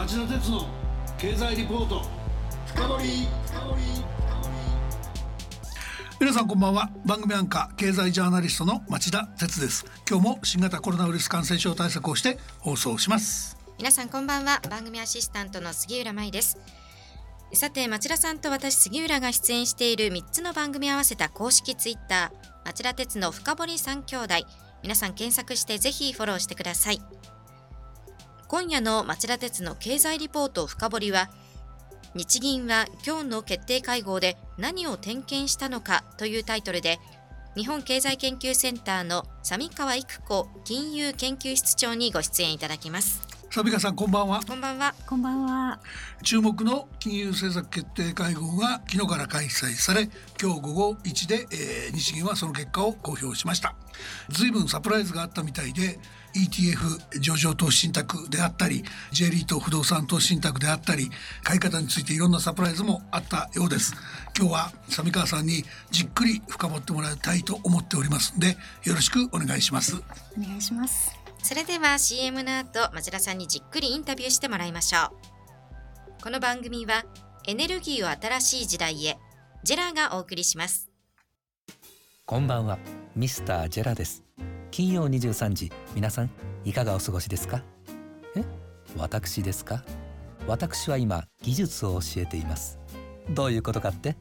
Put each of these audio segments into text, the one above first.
町田鉄の経済リポート。深掘皆さんこんばんは。番組アンカー経済ジャーナリストの町田鉄です。今日も新型コロナウイルス感染症対策をして放送します。皆さんこんばんは。番組アシスタントの杉浦舞です。さて町田さんと私杉浦が出演している3つの番組合わせた公式ツイッター町田鉄の深堀三兄弟。皆さん検索してぜひフォローしてください今夜の町田鉄の経済リポート深掘りは日銀は今日の決定会合で何を点検したのかというタイトルで日本経済研究センターの三川育子金融研究室長にご出演いただきます。サビカさんこんばんは。こんばんは。こんばんは。注目の金融政策決定会合が昨日から開催され今日午後1で、えー、日銀はその結果を公表しました。随分サプライズがあったみたいで ETF 上場投資信託であったり J リート不動産投資信託であったり買い方についていろんなサプライズもあったようです。今日は三川さんにじっくり深掘ってもらいたいと思っておりますのでよろしくお願いします。お願いします。それでは CM の後町田さんにじっくりインタビューしてもらいましょう。この番組はエネルギーを新しい時代へジェラがお送りします。こんばんはミスタージェラです金曜23時皆さんいかがお過ごしですか？え？私ですか？私は今技術を教えています。どういうことかって？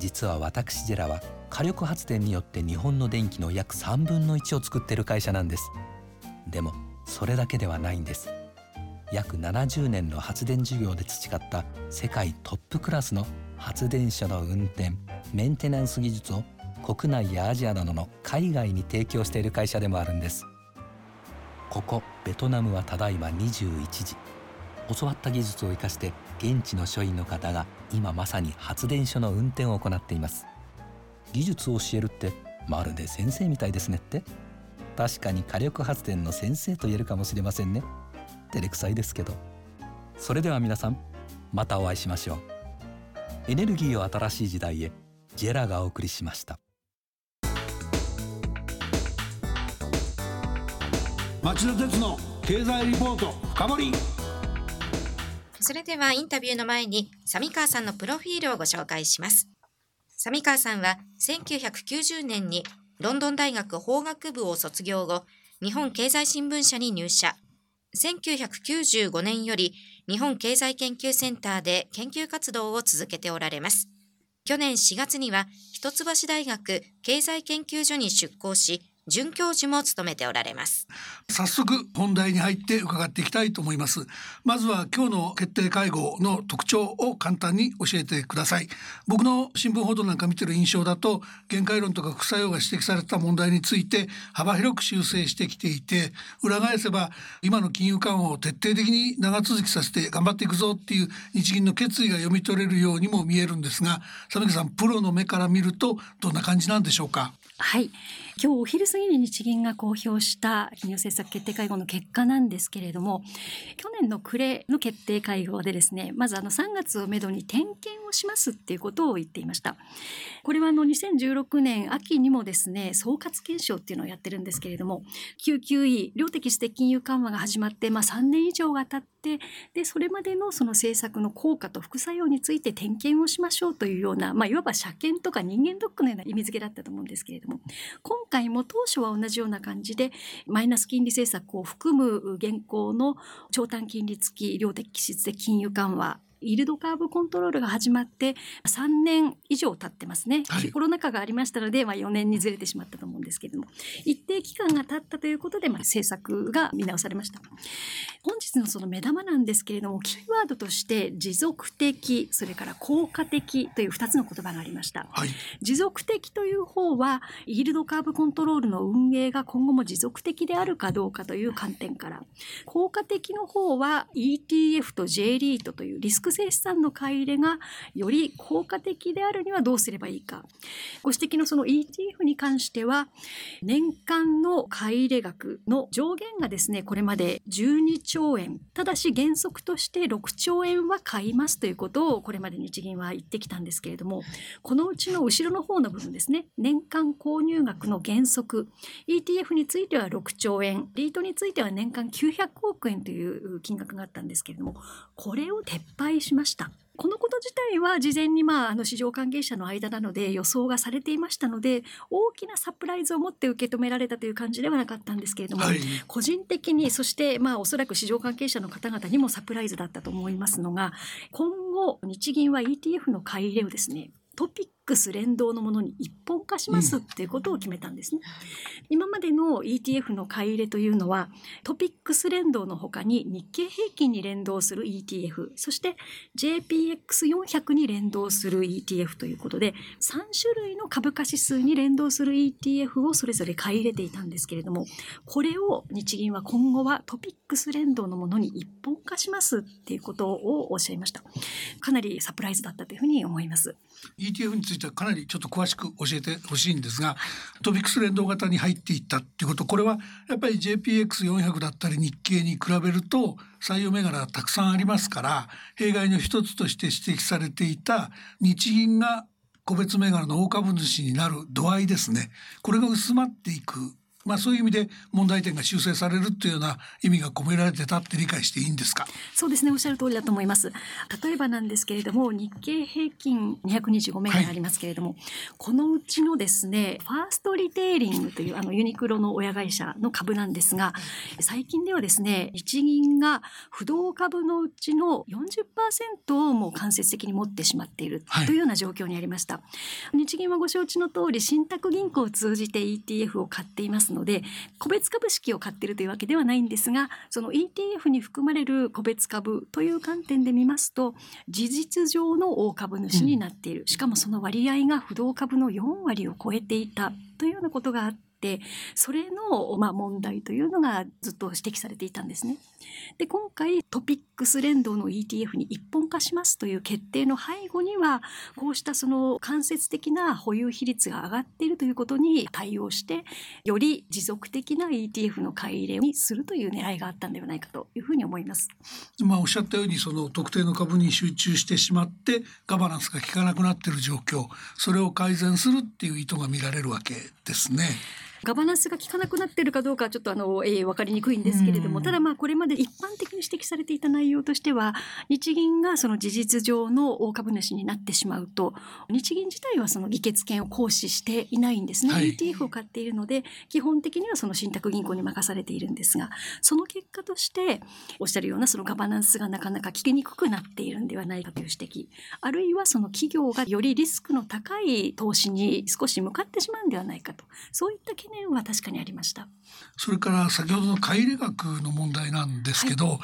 実は私ジェラは火力発電によって日本の電気の約3分の1を作ってる会社なんです。でもそれだけではないんです。約70年の発電事業で培った世界トップクラスの発電所の運転メンテナンス技術を国内やアジアなどの海外に提供している会社でもあるんです。ここベトナムはただいま21時。教わった技術を生かして現地の所員の方が今まさに発電所の運転を行っています。技術を教えるってまるで先生みたいですねって。確かに火力発電の先生と言えるかもしれませんね。照れくさいですけど。それでは皆さんまたお会いしましょう。エネルギーを新しい時代へジェラがお送りしました。町田鉄の経済リポート深掘りそれではインタビューの前に三川さんのプロフィールをご紹介します三川さんは1990年にロンドン大学法学部を卒業後、日本経済新聞社に入社。1995年より日本経済研究センターで研究活動を続けておられます。去年4月には一橋大学経済研究所に出向し、准教授も務めておられます。早速本題に入って伺っていきたいと思います。まずは今日の決定会合の特徴を簡単に教えてください。僕の新聞報道なんか見てる印象だと限界論とか副作用が指摘された問題について幅広く修正してきていて裏返せば今の金融緩和を徹底的に長続きさせて頑張っていくぞっていう日銀の決意が読み取れるようにも見えるんですが佐木さんプロの目から見るとどんな感じなんでしょうか？はい。今日お昼過ぎに日銀が公表した金融政策決定会合の結果なんですけれども去年の暮れの決定会合でですねまずあの3月をめどに点検をしますっていうことを言っていました。これはあの2016年秋にもですね総括検証っていうのをやってるんですけれども QQE 量的質的金融緩和が始まってまあ3年以上が経ってでそれまでのその政策の効果と副作用について点検をしましょうというようなまあいわば車検とか人間ドックのような意味付けだったと思うんですけれども今回も当初は同じような感じでマイナス金利政策を含む現行の長短金利付き量的質的金融緩和イールドカーブコントロールが始まって3年以上経ってますね、はい、コロナ禍がありましたので、まあ、4年にずれてしまったと思うんですけれども。一定期間が経ったということで、まあ、政策が見直されました。本日のその目玉なんですけれどもキーワードとして持続的それから効果的という2つの言葉がありました、はい、持続的という方はイールドカーブコントロールの運営が今後も持続的であるかどうかという観点から。効果的の方は ETF と J リートというリスク性資産の買い入れがより効果的であるにはどうすればいいか。ご指摘のその ETF に関しては年間の買い入れ額の上限がですねこれまで12兆円ただし原則として6兆円は買いますということをこれまで日銀は言ってきたんですけれどもこのうちの後ろの方の部分ですね年間購入額の原則 ETF については6兆円リートについては年間900億円という金額があったんですけれどもこれを撤廃しました。このこと自体は事前にまああの市場関係者の間なので予想がされていましたので大きなサプライズを持って受け止められたという感じではなかったんですけれども、はい、個人的にそしてまあおそらく市場関係者の方々にもサプライズだったと思いますのが今後日銀は ETF の買い入れをですねトピックス連動のものに一本化しますっていうことを決めたんですね。うん、今までの ETF の買い入れというのはトピックス連動のほかに日経平均に連動する ETF そして JPX400 に連動する ETF ということで3種類の株価指数に連動する ETF をそれぞれ買い入れていたんですけれどもこれを日銀は今後はトピックス連動のものに一本化しますっていうことをおっしゃいました。かなりサプライズだったというふうに思います。ETF についてはかなりちょっと詳しく教えてほしいんですがトピックス連動型に入っていったっていうこと。これはやっぱり JPX400 だったり日経に比べると採用銘柄たくさんありますから弊害の一つとして指摘されていた日銀が個別銘柄の大株主になる度合いですね。これが薄まっていくまあ、そういう意味で問題点が修正されるというような意味が込められてたって理解していいんですか？そうですねおっしゃる通りだと思います。例えばなんですけれども日経平均225銘柄ありますけれども、はい、このうちのですねファーストリテイリングというあのユニクロの親会社の株なんですが最近ではですね日銀が不動株のうちの40%をもう間接的に持ってしまっているというような状況にありました、はい、日銀はご承知の通り信託銀行を通じて ETF を買っていますので個別株式を買ってるというわけではないんですがその ETF に含まれる個別株という観点で見ますと事実上の大株主になっている、しかもその割合が不動株の4割を超えていたというようなことがあっててそれの、まあ、問題というのがずっと指摘されていたんですね。で今回トピックス連動の ETF に一本化しますという決定の背後にはこうしたその間接的な保有比率が上がっているということに対応してより持続的な ETF の買い入れにするという狙いがあったんではないかというふうに思います。まあ、おっしゃったようにその特定の株に集中してしまってガバナンスが効かなくなっている状況それを改善するっていう意図が見られるわけですね。ガバナンスが効かなくなっているかどうかちょっとあの、えー、分かりにくいんですけれども、ただまあこれまで一般的に指摘されていた内容としては日銀がその事実上の大株主になってしまうと日銀自体はその議決権を行使していないんですね、はい、ETF を買っているので基本的にはその信託銀行に任されているんですがその結果としておっしゃるようなそのガバナンスがなかなか聞きにくくなっているんではないかという指摘。あるいはその企業がよりリスクの高い投資に少し向かってしまうんではないかと。そういった懸念は確かにありました。それから先ほどの買い入れ額の問題なんですけど、はい、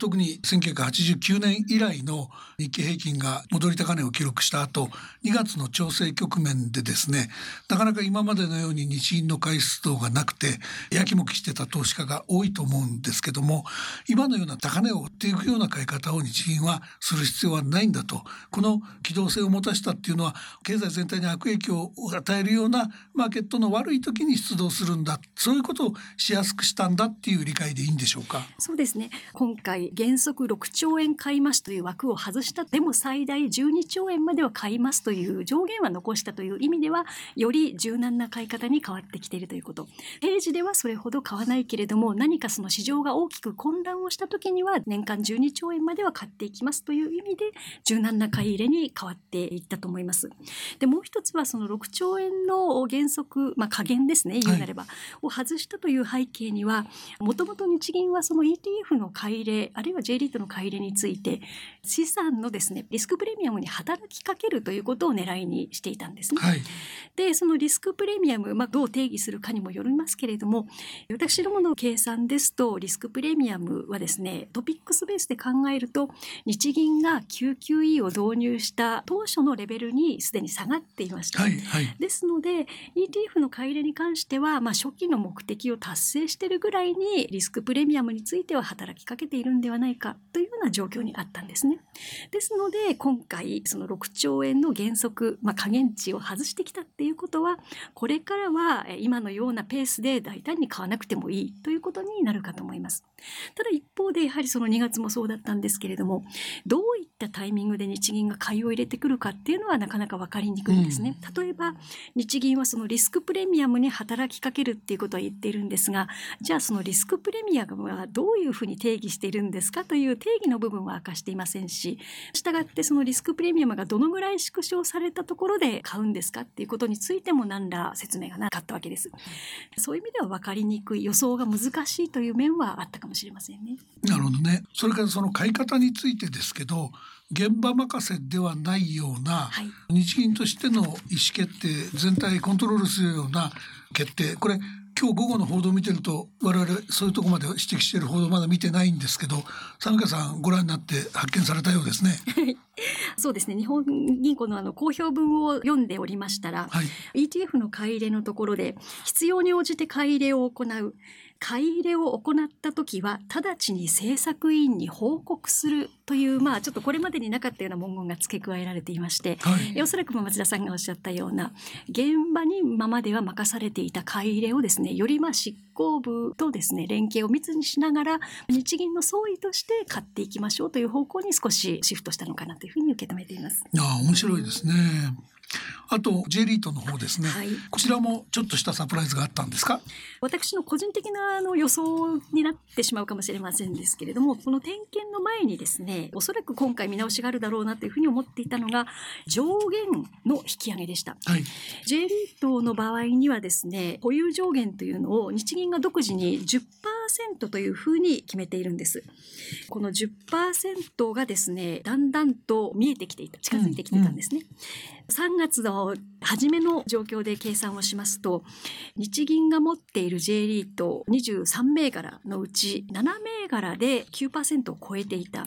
特に1989年以来の日経平均が戻り高値を記録した後2月の調整局面でですねなかなか今までのように日銀の買い出動がなくてやきもきしてた投資家が多いと思うんですけども今のような高値を追っていくような買い方を日銀はする必要はないんだとこの機動性を持たしたっていうのは経済全体に悪影響を与えるようなマーケットの悪い時に出動するんだそういうことをしやすくしたんだっていう理解でいいんでしょうか？そうですね。今回原則6兆円買いますという枠を外した。でも最大12兆円までは買いますという上限は残したという意味ではより柔軟な買い方に変わってきているということ。平時ではそれほど買わないけれども何かその市場が大きく混乱をした時には年間12兆円までは買っていきますという意味で柔軟な買い入れに変わっていったと思います。でもう一つはその6兆円の原則、まあ、加減ですね。言うなれば、はい、を外したという背景にはもともと日銀はその ETF の買い入れあるいは J リートの買い入れについて資産のですねリスクプレミアムに働きかけるということを狙いにしていたんですね。はい、でそのリスクプレミアム、まあ、どう定義するかにもよりますけれども私どもの計算ですとリスクプレミアムはですねトピックスベースで考えると日銀が QQE を導入した当初のレベルにすでに下がっていました。はいはい、ですので ETF の買い入れに関してしては、まあ、初期の目的を達成しているぐらいにリスクプレミアムについては働きかけているんではないかというような状況にあったんですね。ですので今回その6兆円の原則、まあ、下限値を外してきたっていうことはこれからは今のようなペースで大胆に買わなくてもいいということになるかと思います。ただ一方でやはりその2月もそうだったんですけれどもどういったタイミングで日銀が買いを入れてくるかっていうのはなかなか分かりにくいんですね。うん、例えば日銀はそのリスクプレミアムに働きかけるっていうことは言っているんですがじゃあそのリスクプレミアムはどういうふうに定義しているんですかという定義の部分は明かしていませんししたがってそのリスクプレミアムがどのぐらい縮小されたところで買うんですかっていうことについても何ら説明がなかったわけです。そういう意味では分かりにくい予想が難しいという面はあったかもしれませんね。なるほどね。それからその買い方についてですけど現場任せではないような、はい、日銀としての意思決定全体コントロールするような決定。これ今日午後の報道を見てると我々そういうとこまで指摘している報道まだ見てないんですけど三家さんご覧になって発見されたようですね。そうですね。日本銀行のあの公表文を読んでおりましたら、はい、ETF の買い入れのところで必要に応じて買い入れを行う買い入れを行った時は直ちに政策委員に報告するというまあちょっとこれまでになかったような文言が付け加えられていまして、はい、おそらく松田さんがおっしゃったような現場に今までは任されていた買い入れをですねよりまあ執行部とですね連携を密にしながら日銀の総意として買っていきましょうという方向に少しシフトしたのかなというふうに受け止めています。あ面白いですね。あと J リートの方ですね、はい、こちらもちょっとしたサプライズがあったんですか？私の個人的なあの予想になってしまうかもしれませんですけれどもこの点検の前にですねおそらく今回見直しがあるだろうなというふうに思っていたのが上限の引き上げでした、はい、J リートの場合にはですね保有上限というのを日銀が独自に10%というふうに決めているんです。この10%がですねだんだんと見えてきていた近づいてきてたんですね、うんうん3月の初めの状況で計算をしますと日銀が持っている J リート23銘柄のうち7銘柄で9%を超えていた。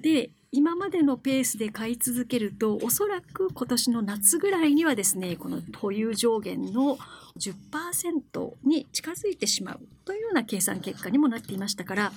で今までのペースで買い続けるとおそらく今年の夏ぐらいにはですねこの保有上限の10%に近づいてしまうというような計算結果にもなっていましたから、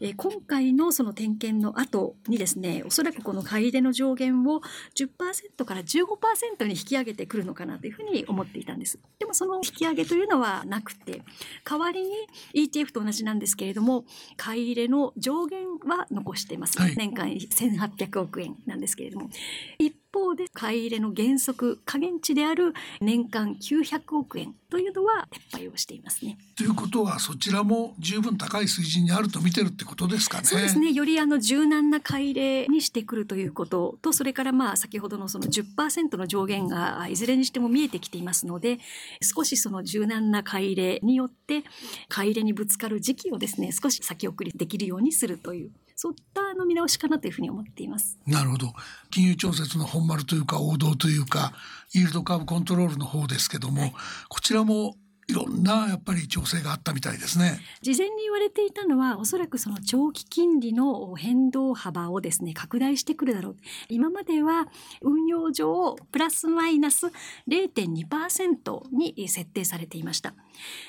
えー、今回のその点検の後にですねおそらくこの買い入れの上限を10%から15%に引き上げてくるのかなというふうに思っていたんです。でもその引き上げというのはなくて代わりに ETF と同じなんですけれども買い入れの上限は残しています、はい、年間1800億円なんですけれども一方で買い入れの原則下限値である年間900億円というのは撤廃をしていますね。ということはそちらも十分高い水準にあると見てるってことですかね。そうですねよりあの柔軟な買い入れにしてくるということとそれからまあ先ほどのその10%の上限がいずれにしても見えてきていますので少しその柔軟な買い入れによって買い入れにぶつかる時期をですね少し先送りできるようにするというそういったの見直しかなというふうに思っています。なるほど。金融調節の本丸というか王道というか、イールドカーブコントロールの方ですけども、はい、こちらもいろんなやっぱり調整があったみたいですね。事前に言われていたのはおそらくその長期金利の変動幅をですね拡大してくるだろう。今までは運用上プラスマイナス0.2%に設定されていました。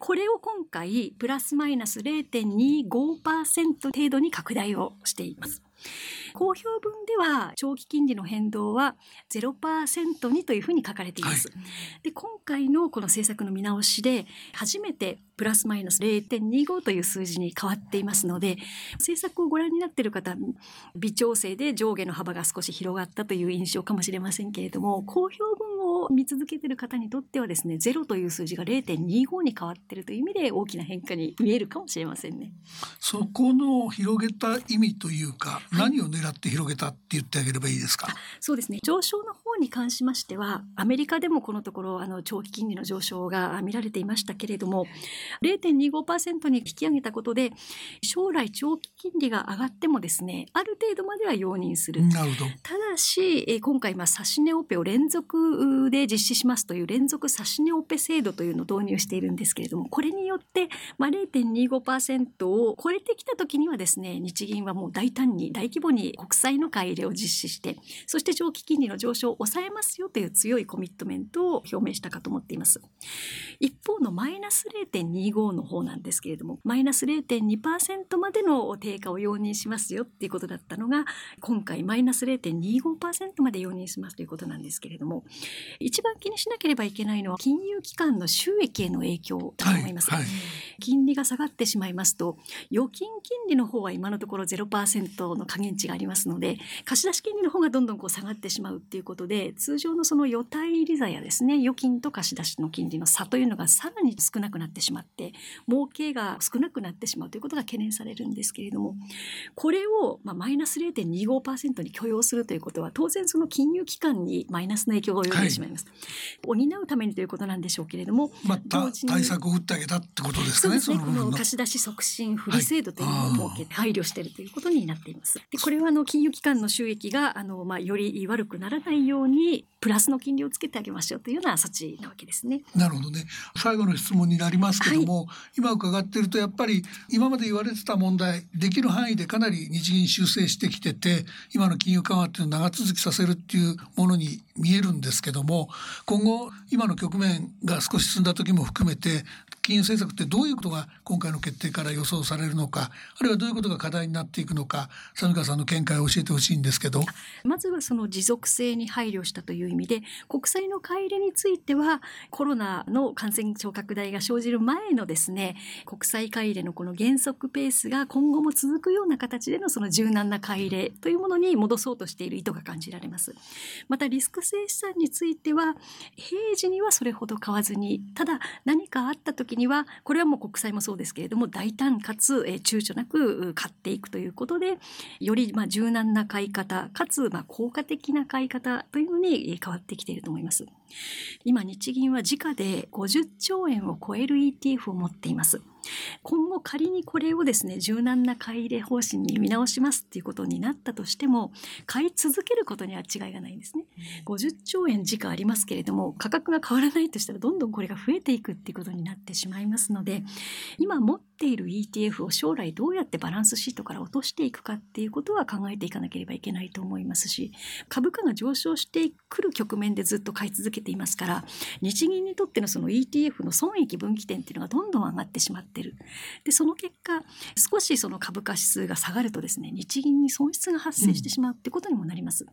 これを今回プラスマイナス0.25%程度に拡大をしています。公表文では長期金利の変動は0%にというふうに書かれています。はい、で今回のこの政策の見直しで初めてプラスマイナス0.25という数字に変わっていますので政策をご覧になっている方微調整で上下の幅が少し広がったという印象かもしれませんけれども公表文を見続けている方にとってはですね0という数字が0.25に変わっているという意味で大きな変化に見えるかもしれませんね。そこの広げた意味というか、何を狙って広げたって言ってあげればいいですか？そうですね上昇の方に関しましてはアメリカでもこのところあの長期金利の上昇が見られていましたけれども0.25%に引き上げたことで将来長期金利が上がってもですねある程度までは容認するなるほどただだし、えー、今回まあ指値オペを連続で実施しますという連続指値オペ制度というのを導入しているんですけれどもこれによって、ま、0.25%を超えてきた時にはですね日銀はもう大胆に大規模に国債の買い入れを実施してそして長期金利の上昇を抑えますよという強いコミットメントを表明したかと思っています。一方のマイナス0.25の方なんですけれどもマイナス0.2%までの低下を容認しますよっていうことだったのが今回マイナス0.25%まで容認しますということなんですけれども一番気にしなければいけないのは金融機関の収益への影響だと思います、はいはい、金利が下がってしまいますと預金金利の方は今のところ0%の加減値がありますので貸出金利の方がどんどんこう下がってしまうっていうことで通常のその予対利ざやですね預金と貸出の金利の差というのがさらに少なくなってしまって儲けが少なくなってしまうということが懸念されるんですけれどもこれをまあマイナス0.25%に許容するということは当然その金融機関にマイナスの影響が及んでしまいます、はい、補うためにということなんでしょうけれども、まあ、対策を打ってあげたってことですかねそうですね。この貸出促進不利制度というのを設けて配慮しているということになっています。でこれはあの金融機関の収益があの、まあ、より悪くならないようにプラスの金利をつけてあげましょうというような措置なわけですね。なるほどね。最後の質問になりますけども、はい、今伺っているとやっぱり今まで言われてた問題できる範囲でかなり日銀修正してきてて今の金融緩和っていうのを長続きさせるっていうものに見えるんですけども今後今の局面が少し進んだ時も含めて金融政策ってどういうことが今回の決定から予想されるのかあるいはどういうことが課題になっていくのか佐川さんの見解を教えてほしいんですけど。まずはその持続性に配慮したという意味で国債の買い入れについてはコロナの感染症拡大が生じる前のですね国債買い入れのこの原則ペースが今後も続くような形でのその柔軟な買い入れというものに戻そうとしている意図が感じられます。またリスク性資産については平時にはそれほど買わずにただ何かあった時にはこれはもう国債もそうですけれども大胆かつ、えー、躊躇なく買っていくということでよりまあ柔軟な買い方かつまあ効果的な買い方というのに変わってきていると思います。今日銀は時価で50兆円を超える ETF を持っています。今後仮にこれをですね柔軟な買い入れ方針に見直しますっていうことになったとしても買い続けることには違いがないんですね。50兆円時価ありますけれども価格が変わらないとしたらどんどんこれが増えていくっていうことになってしまいますので今持っている ETF を将来どうやってバランスシートから落としていくかっていうことは考えていかなければいけないと思いますし株価が上昇してくる局面でずっと買い続けけていますから日銀にとってのその ETF の損益分岐点っていうのがどんどん上がってしまってるでその結果少しその株価指数が下がるとですね日銀に損失が発生してしまうってことにもなります。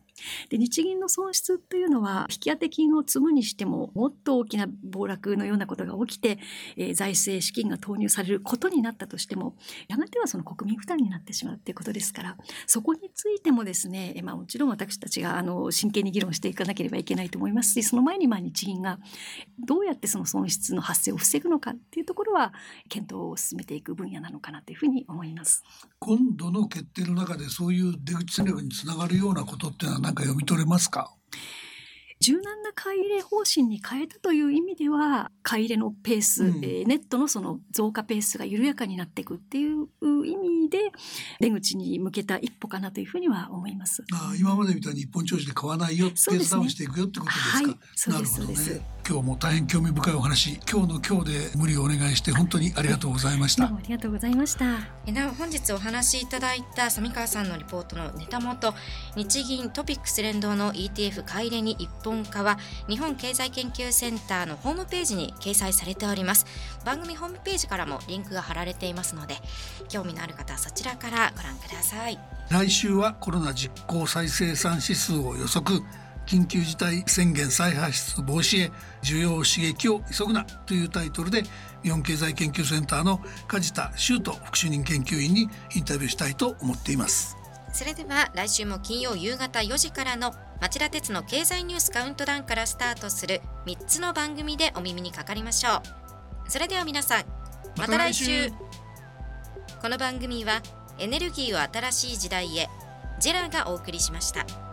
で日銀の損失というのは引き当て金を積むにしてももっと大きな暴落のようなことが起きて、えー、財政資金が投入されることになったとしてもやがてはその国民負担になってしまうっていうことですからそこについてもですね、まあ、もちろん私たちがあの真剣に議論していかなければいけないと思いますしその前にまあ日銀がどうやってその損失の発生を防ぐのかっていうところは検討を進めていく分野なのかなというふうに思います。今度の決定の中でそういう出口戦略につながるようなことっていうのは何か読み取れますか？柔軟な買い入れ方針に変えたという意味では買い入れのペース、うん、えネットのその増加ペースが緩やかになっていくっていう意味で出口に向けた一歩かなというふうには思います。あ今までみたいに一本調子で買わないよ、ペースダウンしていくよってことですか。はい、なるほどね。今日も大変興味深いお話今日の今日で無理をお願いして本当にありがとうございました。ありがとうございました。なお本日お話しいただいた三川さんのリポートのネタ元日銀トピックス連動の ETF 買い入れに一本化は日本経済研究センターのホームページに掲載されております。番組ホームページからもリンクが貼られていますので興味のある方はそちらからご覧ください。来週はコロナ実効再生産指数を予測緊急事態宣言再発出防止へ需要刺激を急ぐなというタイトルで日本経済研究センターの梶田修斗副主任研究員にインタビューしたいと思っています。それでは来週も金曜夕方4時からの町田鉄の経済ニュースカウントダウンからスタートする3つの番組でお耳にかかりましょう。それでは皆さんまた来週。この番組はエネルギーを新しい時代へジェラがお送りしました。